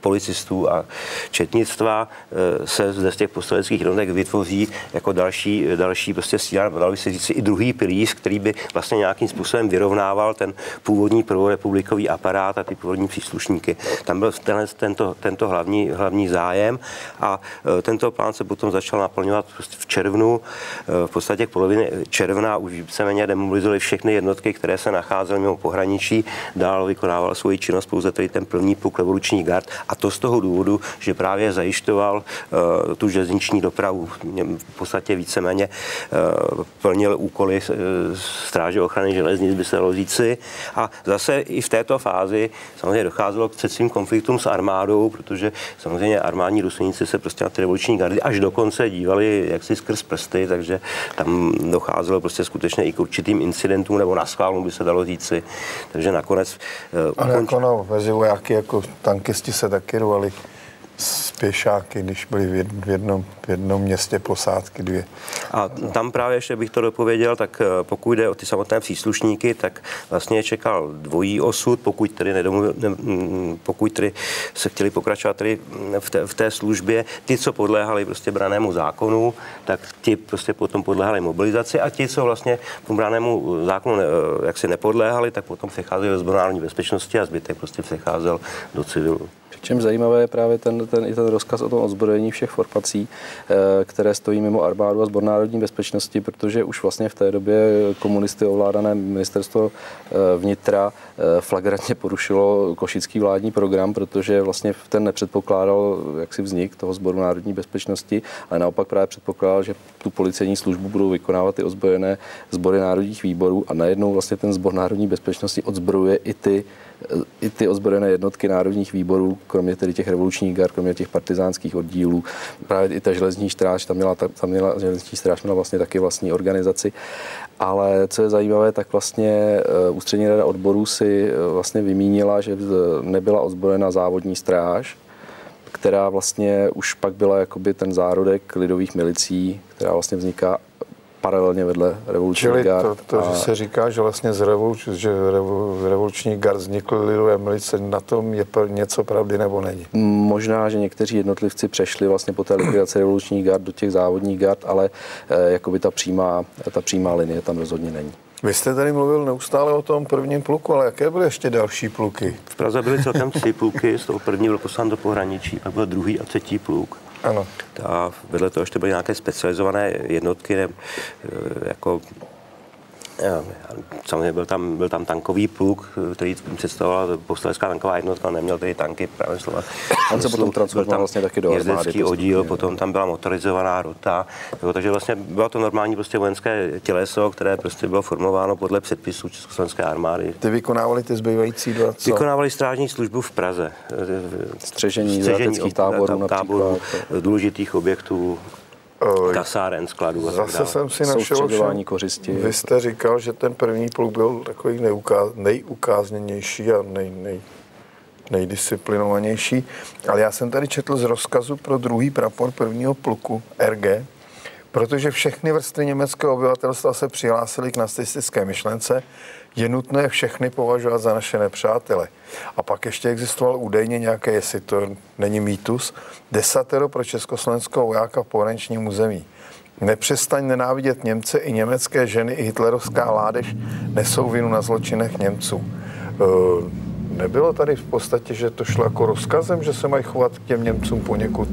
policistů a četnictva eh, se zde z těch posteleckých jednotek vytvoří jako další, další prostě síla, dalo by se říct i druhý pilíř, který by vlastně nějakým způsobem vyrovnával ten původní prvorepublikový aparát a ty původní příslušníky. Tam byl tenhle, tento, tento hlavní, hlavní zájem a eh, tento plán se potom začal naplňovat prostě v červnu. Eh, v podstatě k poloviny června už víceméně demobilizovali všechny jednotky, které se nacházely mimo pohraničí. Dál vykonával svoji činnost pouze tedy ten první pluk revolučních gard a to z toho důvodu, že právě zajišťoval uh, tu železniční dopravu. V podstatě víceméně uh, plnil úkoly uh, stráže ochrany železnic, by se dalo říci. A zase i v této fázi samozřejmě docházelo k před svým konfliktům s armádou, protože samozřejmě armádní důstojníci se prostě na ty revoluční gardy až dokonce dívali jaksi skrz prsty, takže tam docházelo prostě skutečně i k určitým incidentům nebo na schválu by se dalo říci. Takže nakonec... Uh, ukonč... jako no, mezi vojáky jako tankisti se tak taky rvali spěšáky, když byli v jednom, v jednom městě posádky dvě. A tam právě ještě bych to dopověděl, tak eh, pokud jde o ty samotné příslušníky, tak vlastně čekal dvojí osud, pokud tedy, nedomluv, ne, pokud tedy se chtěli pokračovat tedy v, té, v té službě. Ty, co podléhali prostě branému zákonu, tak ti prostě potom podléhali mobilizaci a ti, co vlastně branému zákonu ne, eh, jak si nepodléhali, tak potom přecházeli do zbornárodní bezpečnosti a zbytek prostě přecházel do civilu. Čím zajímavé je právě ten, ten, i ten rozkaz o tom ozbrojení všech formací, eh, které stojí mimo armádu a zbor národní bezpečnosti, protože už vlastně v té době komunisty ovládané ministerstvo eh, vnitra eh, flagrantně porušilo košický vládní program, protože vlastně ten nepředpokládal jaksi vznik toho sboru národní bezpečnosti, ale naopak právě předpokládal, že tu policejní službu budou vykonávat ty ozbrojené sbory národních výborů a najednou vlastně ten sbor národní bezpečnosti odzbrojuje i ty i ty ozbrojené jednotky národních výborů, kromě tedy těch revolučních gar, kromě těch partizánských oddílů, právě i ta železní stráž, tam měla, tam měla železní stráž měla vlastně taky vlastní organizaci. Ale co je zajímavé, tak vlastně eh, Ústřední rada odborů si eh, vlastně vymínila, že nebyla ozbrojena závodní stráž, která vlastně už pak byla jakoby ten zárodek lidových milicí, která vlastně vzniká paralelně vedle revoluční Čili gard. to, to a... že se říká, že vlastně z revoluč, že revoluční gard vznikly lidové milice, na tom je něco pravdy nebo není? Možná, že někteří jednotlivci přešli vlastně po té likvidaci revolučních gard do těch závodních gard, ale eh, jakoby ta přímá, ta přímá linie tam rozhodně není. Vy jste tady mluvil neustále o tom prvním pluku, ale jaké byly ještě další pluky? V Praze byly celkem tři pluky, z toho první byl poslán do pohraničí, pak byl druhý a třetí pluk. Ano. A vedle toho ještě byly nějaké specializované jednotky, ne, jako Samozřejmě byl tam, byl tam tankový pluk, který představoval postelská tanková jednotka, neměl tedy tanky, právě slova. On se potom transformoval vlastně taky do armády. oddíl, potom tam byla motorizovaná rota, jo, takže vlastně bylo to normální prostě vojenské těleso, které prostě bylo formováno podle předpisů Československé armády. Ty vykonávali ty zbývající dva co? Vykonávali strážní službu v Praze. Střežení, Střežení táborů, táborů, důležitých objektů, kasáren, skladů. Zase jsem si našel, že kořisti. Vy jste říkal, že ten první pluk byl takový neukáz, nejukázněnější a nej, nej, nejdisciplinovanější, ale já jsem tady četl z rozkazu pro druhý prapor prvního pluku RG, protože všechny vrstvy německého obyvatelstva se přihlásily k nacistické myšlence, je nutné všechny považovat za naše nepřátele. A pak ještě existoval údajně nějaké, jestli to není mýtus, desatero pro československého vojáka v pohraničním území. Nepřestaň nenávidět Němce, i německé ženy, i hitlerovská ládež nesou vinu na zločinech Němců. Nebylo tady v podstatě, že to šlo jako rozkazem, že se mají chovat k těm Němcům poněkud,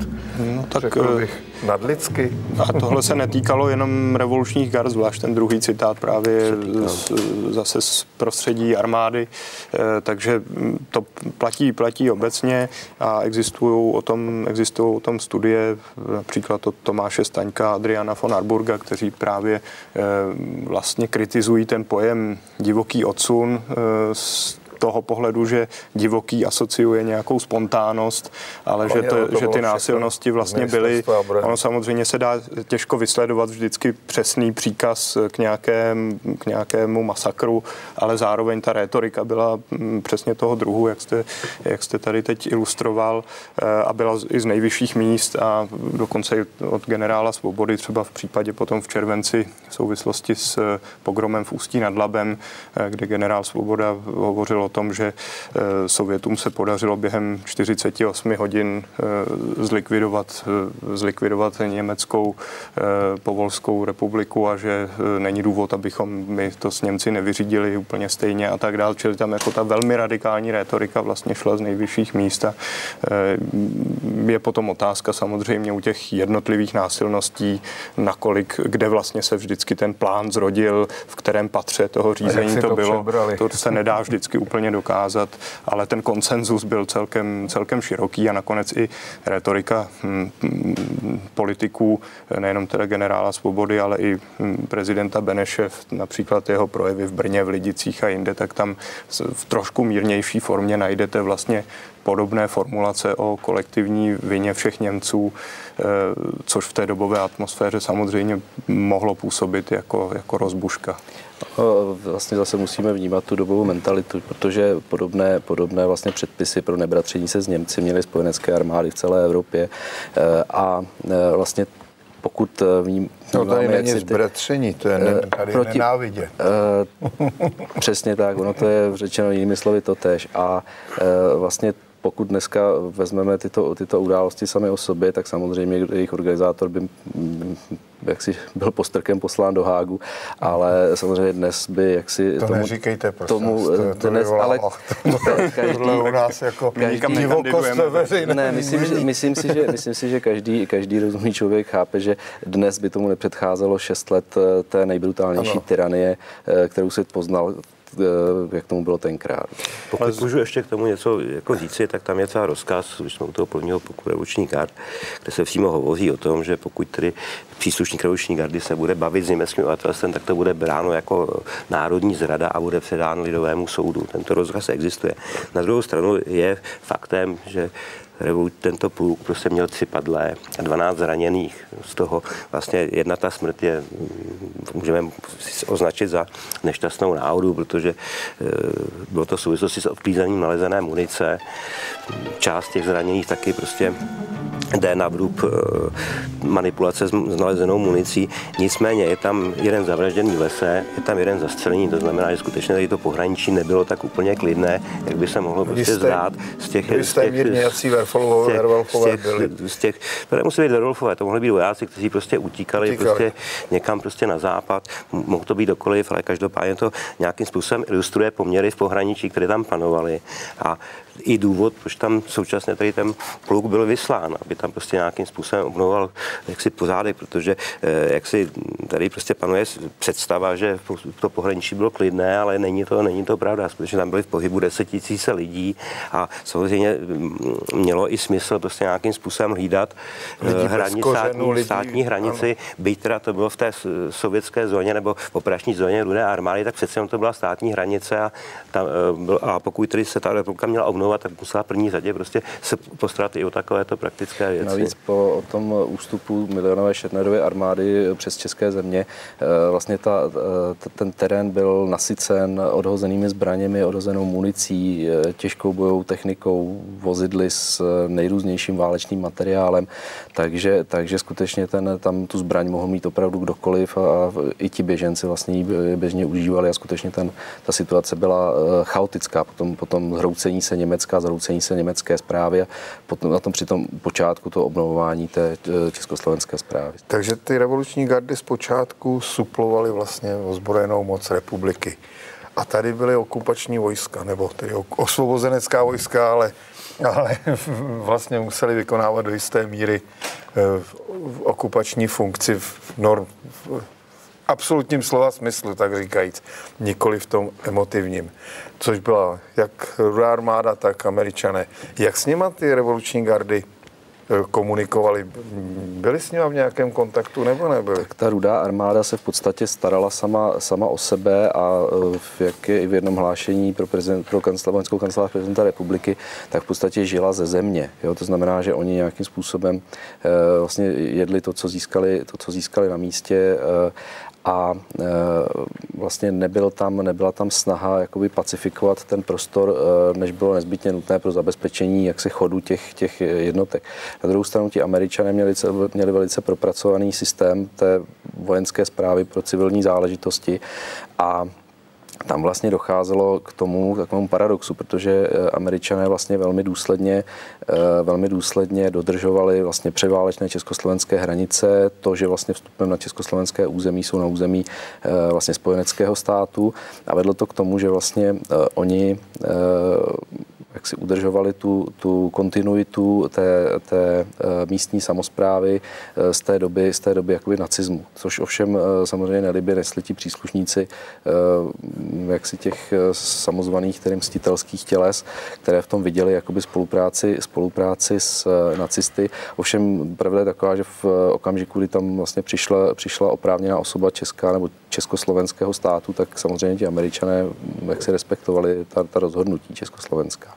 no, tak, řekl eh, bych, nadlidsky? A tohle se netýkalo jenom revolučních gard, zvlášť ten druhý citát právě z, zase z prostředí armády, eh, takže to platí, platí obecně a existují o tom, existují o tom studie, například od Tomáše Staňka a Adriana von Arburga, kteří právě eh, vlastně kritizují ten pojem divoký odsun z toho pohledu, že divoký asociuje nějakou spontánnost, ale že, to, to že ty násilnosti vlastně byly. Ono samozřejmě se dá těžko vysledovat vždycky přesný příkaz k, nějakém, k nějakému masakru, ale zároveň ta rétorika byla mm, přesně toho druhu, jak jste, jak jste tady teď ilustroval eh, a byla i z nejvyšších míst a dokonce i od generála Svobody třeba v případě potom v červenci v souvislosti s eh, pogromem v Ústí nad Labem, eh, kde generál Svoboda hovořil o tom, že eh, Sovětům se podařilo během 48 hodin eh, zlikvidovat, eh, zlikvidovat německou povolskou republiku a že není důvod, abychom my to s Němci nevyřídili úplně stejně a tak dále. Čili tam jako ta velmi radikální rétorika vlastně šla z nejvyšších míst a je potom otázka samozřejmě u těch jednotlivých násilností, nakolik, kde vlastně se vždycky ten plán zrodil, v kterém patře toho řízení to, to bylo. Přebrali. To se nedá vždycky úplně úplně dokázat, ale ten konsenzus byl celkem, celkem široký a nakonec i retorika hm, hm, politiků, nejenom teda generála Svobody, ale i hm, prezidenta Beneše, například jeho projevy v Brně, v Lidicích a jinde, tak tam v trošku mírnější formě najdete vlastně podobné formulace o kolektivní vině všech Němců, eh, což v té dobové atmosféře samozřejmě mohlo působit jako, jako rozbuška. Vlastně zase musíme vnímat tu dobovou mentalitu, protože podobné, podobné vlastně předpisy pro nebratření se s Němci měly spojenecké armády v celé Evropě eh, a eh, vlastně pokud vním, No tady není zbratření, to je ne, tady proti, nenávidě. Uh, přesně tak, ono to je řečeno jinými slovy to tež. A uh, vlastně pokud dneska vezmeme tyto, tyto události sami o sobě, tak samozřejmě jejich organizátor by jaksi byl postrkem poslán do Hágu, ale samozřejmě dnes by jaksi to tomu, neříkejte, prosím, tomu to, to dnes, ale každý, u nás jako každý, ne, myslím, že, myslím, si, že, myslím si, že každý, každý rozumný člověk chápe, že dnes by tomu nepředcházelo 6 let eh, té nejbrutálnější ano. tyranie, eh, kterou si poznal jak tomu bylo tenkrát. Pokud můžu ještě k tomu něco jako říci, tak tam je třeba rozkaz, když jsme u toho prvního revoluční kart, kde se přímo hovoří o tom, že pokud tedy příslušník revoluční gardy se bude bavit s německým obyvatelstvem, tak to bude bráno jako národní zrada a bude předáno lidovému soudu. Tento rozkaz existuje. Na druhou stranu je faktem, že tento pluk prostě měl tři padlé a 12 zraněných. Z toho vlastně jedna ta smrt je, můžeme označit za nešťastnou náhodu, protože eh, bylo to v souvislosti s odpízením nalezené munice. Část těch zraněných taky prostě jde na vrub eh, manipulace s nalezenou municí. Nicméně je tam jeden zavražděný v lese, je tam jeden zastřelený, to znamená, že skutečně tady to pohraničí nebylo tak úplně klidné, jak by se mohlo prostě zdát z těch, z těch, Werwolfové byli. Z těch, to nemusí být Werwolfové, to mohli být vojáci, kteří prostě utíkali, utíkali. Prostě někam prostě na západ, mohl to být dokoliv, ale každopádně to nějakým způsobem ilustruje poměry v pohraničí, které tam panovaly. A i důvod, proč tam současně tady ten pluk byl vyslán, aby tam prostě nějakým způsobem obnovoval jaksi pořádek, protože eh, jak si tady prostě panuje představa, že to pohraničí bylo klidné, ale není to, není to pravda. Skutečně tam byly v pohybu tisíce lidí a samozřejmě mm, mělo i smysl prostě nějakým způsobem hlídat eh, hranici, státní, lidí, státní hranici, ano. byť teda to bylo v té sovětské zóně nebo v operační zóně rudé armády, tak přece to byla státní hranice a, tam, eh, a pokud tedy se ta republika měla obnovovat, trénovat, tak musela první řadě prostě se postarat i o takovéto praktické věci. Navíc po tom ústupu milionové Šetnerovy armády přes české země eh, vlastně ta, eh, ten terén byl nasycen odhozenými zbraněmi, odhozenou municí, eh, těžkou bojovou technikou, vozidly s nejrůznějším válečným materiálem, takže, takže skutečně ten, tam tu zbraň mohl mít opravdu kdokoliv a, a i ti běženci vlastně ji běžně užívali a skutečně ten, ta situace byla chaotická potom, potom zhroucení se Německa Německa, zhroucení se německé zprávy a potom na tom při tom počátku to obnovování té eh, československé zprávy. Takže ty revoluční gardy zpočátku suplovaly vlastně ozbrojenou moc republiky. a tady byly okupační vojska, nebo tedy osvobozenecká vojska, ale, ale vlastně museli vykonávat do jisté míry eh, okupační funkci v, norm, v absolutním slova smyslu, tak říkajíc, nikoli v tom emotivním, což byla jak rudá armáda, tak američané. Jak s nima ty revoluční gardy komunikovali. Byli s ním v nějakém kontaktu nebo nebyli? Tak ta rudá armáda se v podstatě starala sama, sama o sebe a v, jak je i v jednom hlášení pro, prezident, pro kancelářskou kancelář prezidenta republiky, tak v podstatě žila ze země. Jo? To znamená, že oni nějakým způsobem e, vlastně jedli to, co získali, to, co získali na místě a e, vlastně nebyl tam, nebyla tam snaha jakoby pacifikovat ten prostor, e, než bylo nezbytně nutné pro zabezpečení jaksi chodu těch, těch jednotek. Na druhou stranu ti američané měli, měli velice propracovaný systém té vojenské zprávy pro civilní záležitosti a tam vlastně docházelo k tomu takovému paradoxu, protože eh, američané vlastně velmi důsledně, eh, velmi důsledně dodržovali vlastně předválečné československé hranice, to, že vlastně vstupem na československé území jsou na území eh, vlastně spojeneckého státu. A vedlo to k tomu, že vlastně oni jak si udržovali tu, tu kontinuitu té, té místní samozprávy z té doby, z té doby jakoby nacismu, což ovšem samozřejmě nelibě nesli ti příslušníci jaksi těch eh, samozvaných tedy mstitelských těles, které v tom viděli jakoby spolupráci, spolupráci s eh, nacisty. Ovšem pravda je taková, že v eh, okamžiku, kdy tam vlastně přišla, přišla oprávněná osoba česká nebo československého státu, tak samozřejmě ti američané mm, jak se respektovali ta, ta rozhodnutí československá.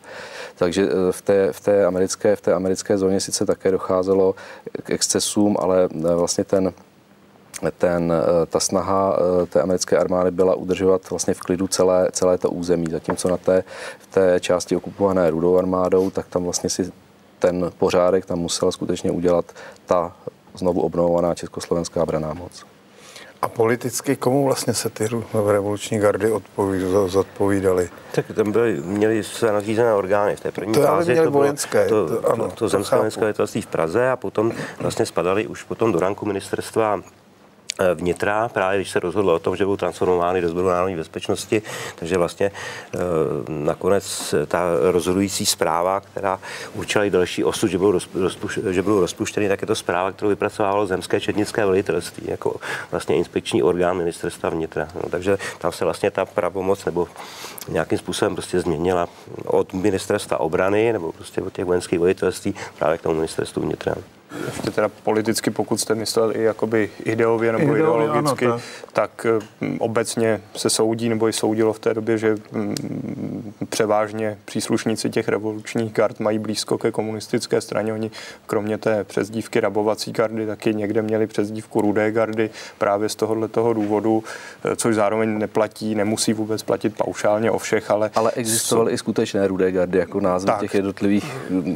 Takže v té, v, té americké, v té americké zóně sice také docházelo k excesům, ale vlastně ten ten, eh, ta snaha eh, té americké armády byla udržovat vlastně v klidu celé, celé to území, zatímco na té, v té části okupované rudou armádou, tak tam vlastně si ten pořádek tam musela skutečně udělat ta znovu obnovovaná československá braná moc. A politicky komu vlastně se ty revoluční gardy zodpovídaly? Tak tam byly, měli své nadřízené orgány v té první to fázi. To vojenské. To, to, to, to, to zemské vojenské v Praze a potom vlastně spadali už potom do ranku ministerstva vnitra, právě když se rozhodlo o tom, že budou transformovány do sboru národní bezpečnosti, takže vlastně e, nakonec ta rozhodující zpráva, která určila i další osud, že budou, rozpuš, že budou rozpuštěny, tak je to zpráva, kterou vypracovalo zemské četnické velitelství, jako vlastně inspekční orgán ministerstva vnitra. No, takže tam se vlastně ta pravomoc nebo nějakým způsobem prostě změnila od ministerstva obrany nebo prostě od těch vojenských velitelství právě k tomu ministerstvu vnitra ještě teda politicky, pokud jste myslel i jakoby ideově nebo Ideově, ideologicky, ano, tak. tak mm, obecně se soudí nebo i soudilo v té době, že mm, převážně příslušníci těch revolučních gard mají blízko ke komunistické straně. Oni kromě té přezdívky rabovací gardy taky někde měli přezdívku rudé gardy právě z tohohle toho důvodu, eh, což zároveň neplatí, nemusí vůbec platit paušálně o všech, ale... Ale existovaly so... i skutečné rudé gardy jako název těch jednotlivých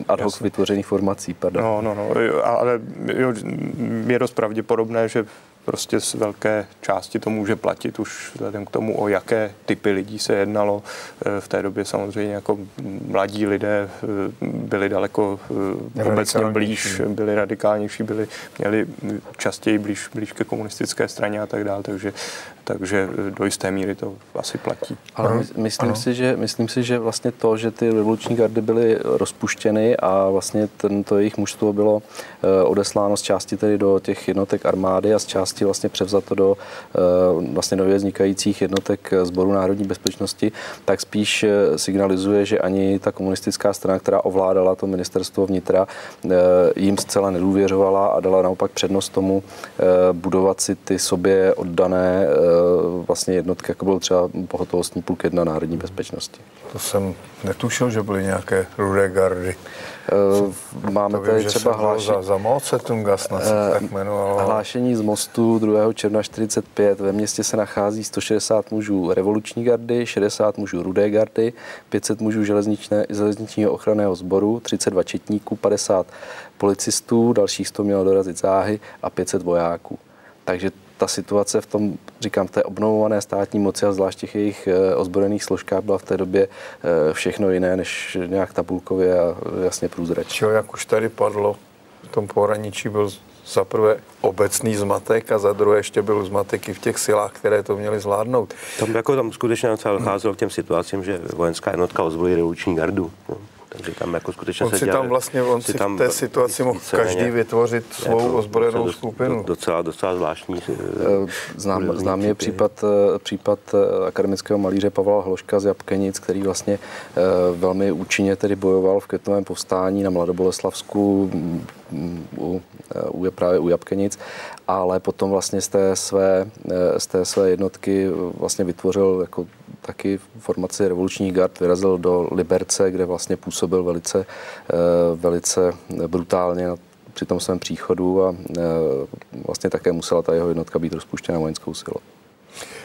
ad hoc vytvořených formací. Pardon. No, no, no ale jo, je dost pravděpodobné, že prostě z velké části to může platit už vzhledem k tomu, o jaké typy lidí se jednalo. Eh, v té době samozřejmě jako mladí lidé eh, byli daleko eh, obecně blíž, byli radikálnější, byli, měli častěji blíž, blíž ke komunistické straně a tak dále, takže takže do jisté míry to asi platí. Ale my, myslím, si, že, myslím si, že vlastně to, že ty revoluční gardy byly rozpuštěny a vlastně tento jejich mužstvo bylo odesláno z části tedy do těch jednotek armády a z části vlastně převzato do eh, vlastně nově vznikajících jednotek Sboru národní bezpečnosti, tak spíš eh, signalizuje, že ani ta komunistická strana, která ovládala to ministerstvo vnitra, jim zcela nedůvěřovala a dala naopak přednost tomu budovat si ty sobě oddané vlastně jednotky, jako byl třeba pohotovostní půlk jedna národní bezpečnosti. To jsem netušil, že byly nějaké rudé gardy. Uh, máme tady vím, třeba hlášení. Za, za Moce Tungas uh, tak jmenovalo. Hlášení z mostu 2. června 45. Ve městě se nachází 160 mužů revoluční gardy, 60 mužů rudé gardy, 500 mužů železničního ochranného sboru, 32 četníků, 50 policistů, dalších 100 mělo dorazit záhy a 500 vojáků. Takže ta situace v tom, říkám, v té obnovované státní moci a zvlášť těch jejich eh, ozbrojených složkách byla v té době eh, všechno jiné než nějak tabulkově a jasně průzračně. Čo, jak už tady padlo, v tom pohraničí byl za prvé obecný zmatek a za druhé ještě byl zmatek i v těch silách, které to měly zvládnout. Tam, jako tam skutečně docházelo k těm situacím, že vojenská jednotka ozbrojí revoluční gardu. No. Takže tam jako skutečně on se si dělali, tam vlastně, on si, tam v té situaci mohl každý vytvořit svou jako, ozbrojenou skupinu. Docela, docela zvláštní. Eh, znám, znám je případ, eh, případ eh, akademického malíře Pavla Hloška z Jabkenic, který vlastně velmi účinně tedy bojoval v květnovém povstání na Mladoboleslavsku mm, u, u, právě u Jabkenic, ale potom vlastně z té své, z té své jednotky vlastně vytvořil jako taky formaci revolučních gard vyrazil do Liberce, kde vlastně působil velice, eh, velice brutálně při tom svém příchodu a eh, vlastně také musela ta jeho jednotka být rozpuštěna vojenskou silou.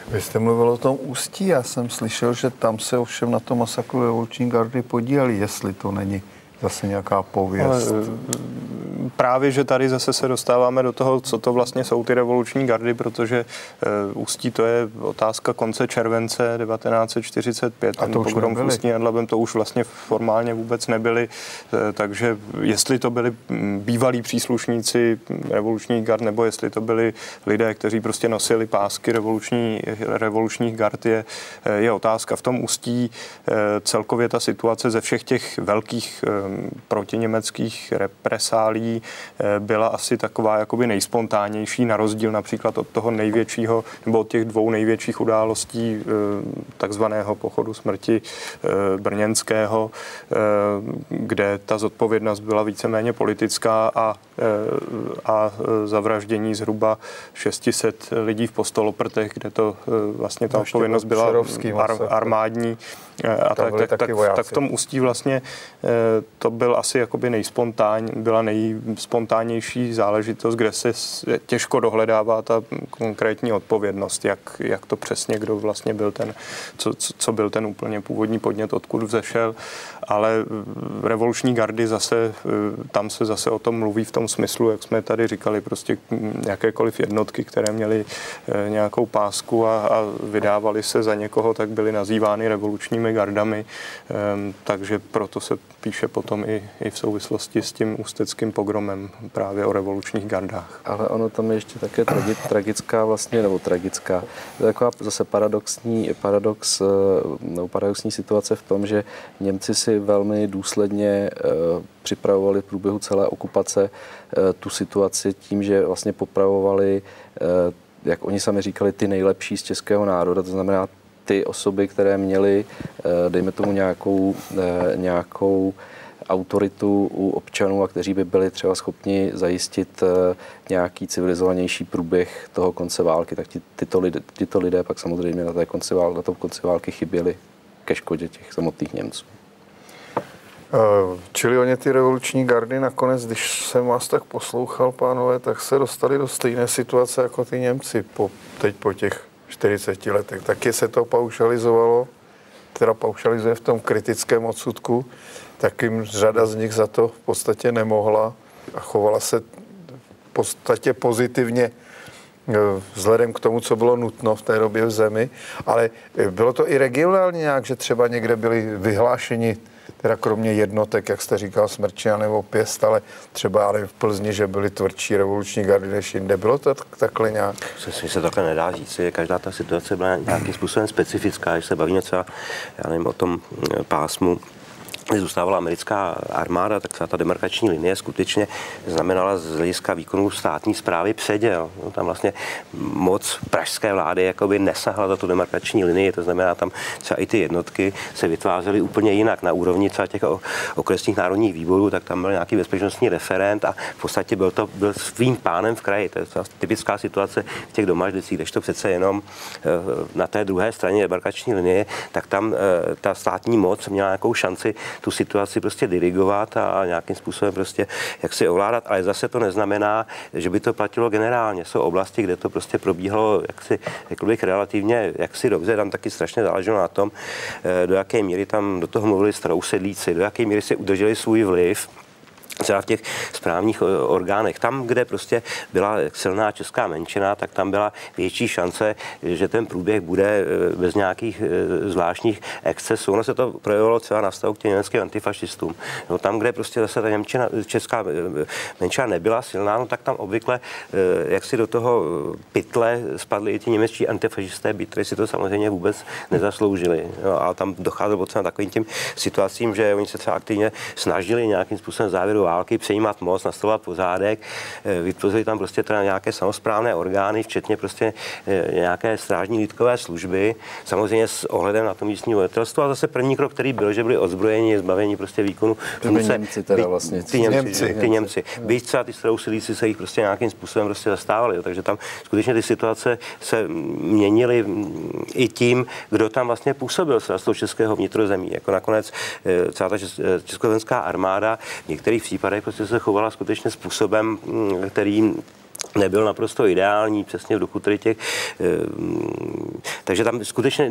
Vy jste mluvil o tom ústí, já jsem slyšel, že tam se ovšem na tom masakru revoluční gardy podíleli, jestli to není zase nějaká pověst. Ale, právě, že tady zase se dostáváme do toho, co to vlastně jsou ty revoluční gardy, protože uh, Ústí to je otázka konce července 1945. A to už pogrom v Ústí nad Labem to už vlastně formálně vůbec nebyli, uh, takže jestli to byli mm, bývalí příslušníci revolučních gard, nebo jestli to byli lidé, kteří prostě nosili pásky revoluční, revolučních gard, je, je otázka. V tom Ústí celkově ta situace ze všech těch velkých protiněmeckých represálí eh, byla asi taková jakoby nejspontánnější, na rozdíl například od toho největšího, nebo od těch dvou největších událostí eh, takzvaného pochodu smrti eh, brněnského, kde ta zodpovědnost byla víceméně politická a, a zavraždění zhruba 600 lidí v postoloprtech, kde to vlastně ta odpovědnost byla ar, armádní. A tak, tak, tak, tak v tom ústí vlastně to byl asi jakoby nejspontán, byla nejspontánnější záležitost, kde se těžko dohledává ta konkrétní odpovědnost, jak, jak to přesně, kdo vlastně byl ten, co, co byl ten úplně původní podnět, odkud vzešel, ale revoluční gardy zase, tam se zase o tom mluví v tom smyslu, jak jsme tady říkali, prostě jakékoliv jednotky, které měly eh, nějakou pásku a, a vydávali se za někoho, tak byly nazývány revolučními gardami, ehm, takže proto se píše potom i, i v souvislosti s tím ústeckým pogromem právě o revolučních gardách. Ale ono tam je ještě také tragi, tragická vlastně, nebo tragická, taková zase paradoxní, paradox, eh, nebo paradoxní situace v tom, že Němci si velmi důsledně eh, připravovali v průběhu celé okupace eh, tu situaci tím, že vlastně popravovali jak oni sami říkali, ty nejlepší z českého národa, to znamená ty osoby, které měly, dejme tomu nějakou, nějakou autoritu u občanů a kteří by byli třeba schopni zajistit eh, nějaký civilizovanější průběh toho konce války, tak tyto lidé, tyto lidé pak samozřejmě na, té konci války, na tom konci války chyběli ke škodě těch samotných Němců. Eh, čili oni ty revoluční gardy nakonec, když jsem vás tak poslouchal, pánové, tak se dostali do stejné situace jako ty Němci po, teď po těch 40 letech. Taky se to paušalizovalo, teda paušalizuje v tom kritickém odsudku, tak jim řada z nich za to v podstatě nemohla a chovala se v podstatě pozitivně eh, vzhledem k tomu, co bylo nutno v té době v zemi, ale eh, bylo to i regionálně nějak, že třeba někde byli vyhlášeni teda kromě jednotek, jak jste říkal, Smrčina nebo Pěst, ale třeba ale v Plzni, že byly tvrdší revoluční gardy než jinde. Bylo to takhle nějak? Se, se takhle nedá říct. Každá ta situace byla nějakým způsobem specifická, když se bavíme třeba, já nevím, o tom eh, pásmu zůstávala americká armáda, tak ta demarkační linie skutečně znamenala z hlediska výkonu státní zprávy předěl. No, tam vlastně moc pražské vlády jakoby nesahla za tu demarkační linii, to znamená, tam třeba i ty jednotky se vytvářely úplně jinak. Na úrovni třeba těch okresních národních výborů, tak tam byl nějaký bezpečnostní referent a v podstatě byl to byl svým pánem v kraji. To je typická situace v těch když to přece jenom eh, na té druhé straně demarkační linie, tak tam eh, ta státní moc měla nějakou šanci tu situaci prostě dirigovat a nějakým způsobem prostě jak si ovládat, ale zase to neznamená, že by to platilo generálně. Jsou oblasti, kde to prostě probíhalo jaksi, řekl bych, relativně jaksi dobře, tam taky strašně záleželo na tom, eh, do jaké míry tam do toho mluvili starousedlíci, do jaké míry si udrželi svůj vliv, třeba v těch správních orgánech. Tam, kde prostě byla silná česká menšina, tak tam byla větší šance, že ten průběh bude eh, bez nějakých eh, zvláštních excesů. Ono se to projevilo třeba na vztahu k těm německým antifašistům. No, tam, kde prostě zase ta Němčina, česká eh, menšina nebyla silná, no, tak tam obvykle, jak si do toho pytle spadli i ti němečtí antifašisté, byť si to samozřejmě vůbec nezasloužili. No, a tam docházelo třeba takovým tím situacím, že oni se třeba aktivně snažili nějakým způsobem závěru války přejímat moc, nastavovat pořádek, vytvořili tam prostě teda nějaké samozprávné orgány, včetně prostě nějaké strážní lidkové služby, samozřejmě s ohledem na to místní obyvatelstvo. A zase první krok, který byl, že byli ozbrojeni, zbaveni prostě výkonu funkce. Němci teda vlastně. Ty Němci. Němci. Ty Němci. Byť třeba ty strousilíci se jich prostě nějakým způsobem prostě zastávali. Jo. Takže tam skutečně ty situace se měnily i tím, kdo tam vlastně působil z toho českého vnitrozemí. Jako nakonec eh, celá ta československá armáda v některých případech prostě se chovala skutečně způsobem, mm, který nebyl naprosto ideální, přesně v duchu tady těch. Eh, takže tam skutečně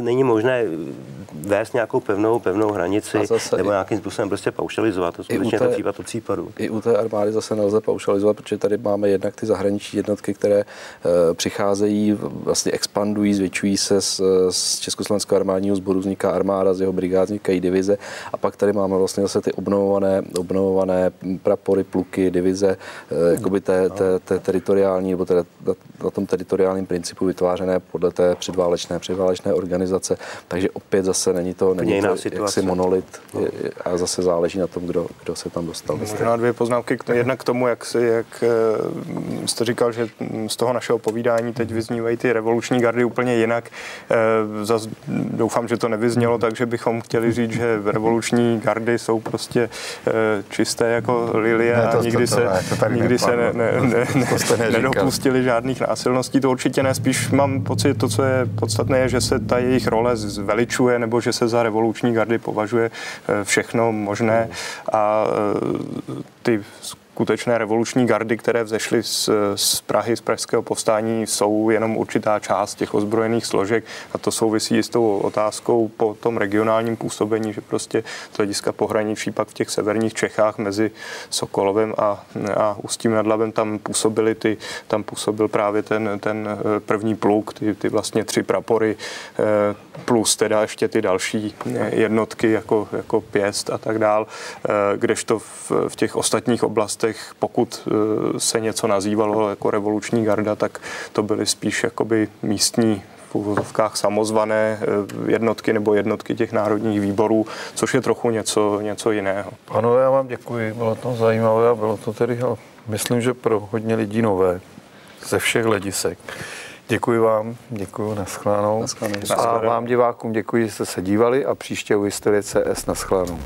není možné vést nějakou pevnou, pevnou hranici nebo nějakým způsobem prostě paušalizovat. To skutečně té, případ od případu. I u té armády zase nelze paušalizovat, protože tady máme jednak ty zahraniční jednotky, které uh, přicházejí, vlastně expandují, zvětšují se z, z Československého armádního sboru, vzniká armáda, z jeho brigád vznikají divize a pak tady máme vlastně zase ty obnovované, obnovované prapory, pluky, divize, uh, jakoby té, té, té teritoriální, nebo teda na, na tom teritoriálním principu vytvářené podle té předválečné, předválečné organizace. Takže opět zase není to, není to jaksi monolit no. a zase záleží na tom, kdo, kdo se tam dostal. Možná dvě poznámky. Jedna k tomu, jak, si, jak eh, jste říkal, že z toho našeho povídání teď vyznívají ty revoluční gardy úplně jinak. Eh, zas doufám, že to nevyznělo, takže bychom chtěli říct, že revoluční gardy jsou prostě eh, čisté jako lilie ne, a nikdy to, to, se, to nikdy se ne, ne, ne, ne, nedopustili žádných násilností. To určitě ne. Spíš mám pocit, to, co je podstatné, je, že se ta jejich role zveličuje nebo že se za revoluční gardy považuje všechno možné a ty skutečné revoluční gardy, které vzešly z, z Prahy, z pražského povstání, jsou jenom určitá část těch ozbrojených složek a to souvisí s tou otázkou po tom regionálním působení, že prostě z hlediska pohraničí pak v těch severních Čechách mezi Sokolovem a, a Ústím nad Labem tam působili ty, tam působil právě ten, ten eh, první pluk, ty, ty vlastně tři prapory, eh, plus teda ještě ty další eh, jednotky jako, jako pěst a tak dál, kdežto v, v těch ostatních oblastech letech, pokud eh, se něco nazývalo jako revoluční garda, tak to byly spíš jakoby místní v úvozovkách samozvané eh, jednotky nebo jednotky těch národních výborů, což je trochu něco, něco jiného. Ano, já vám děkuji, bylo to zajímavé a bylo to tedy, myslím, že pro hodně lidí nové ze všech hledisek. Děkuji vám, děkuji, naschledanou. A vám divákům děkuji, že jste se dívali a příště u Historie CS naschledanou.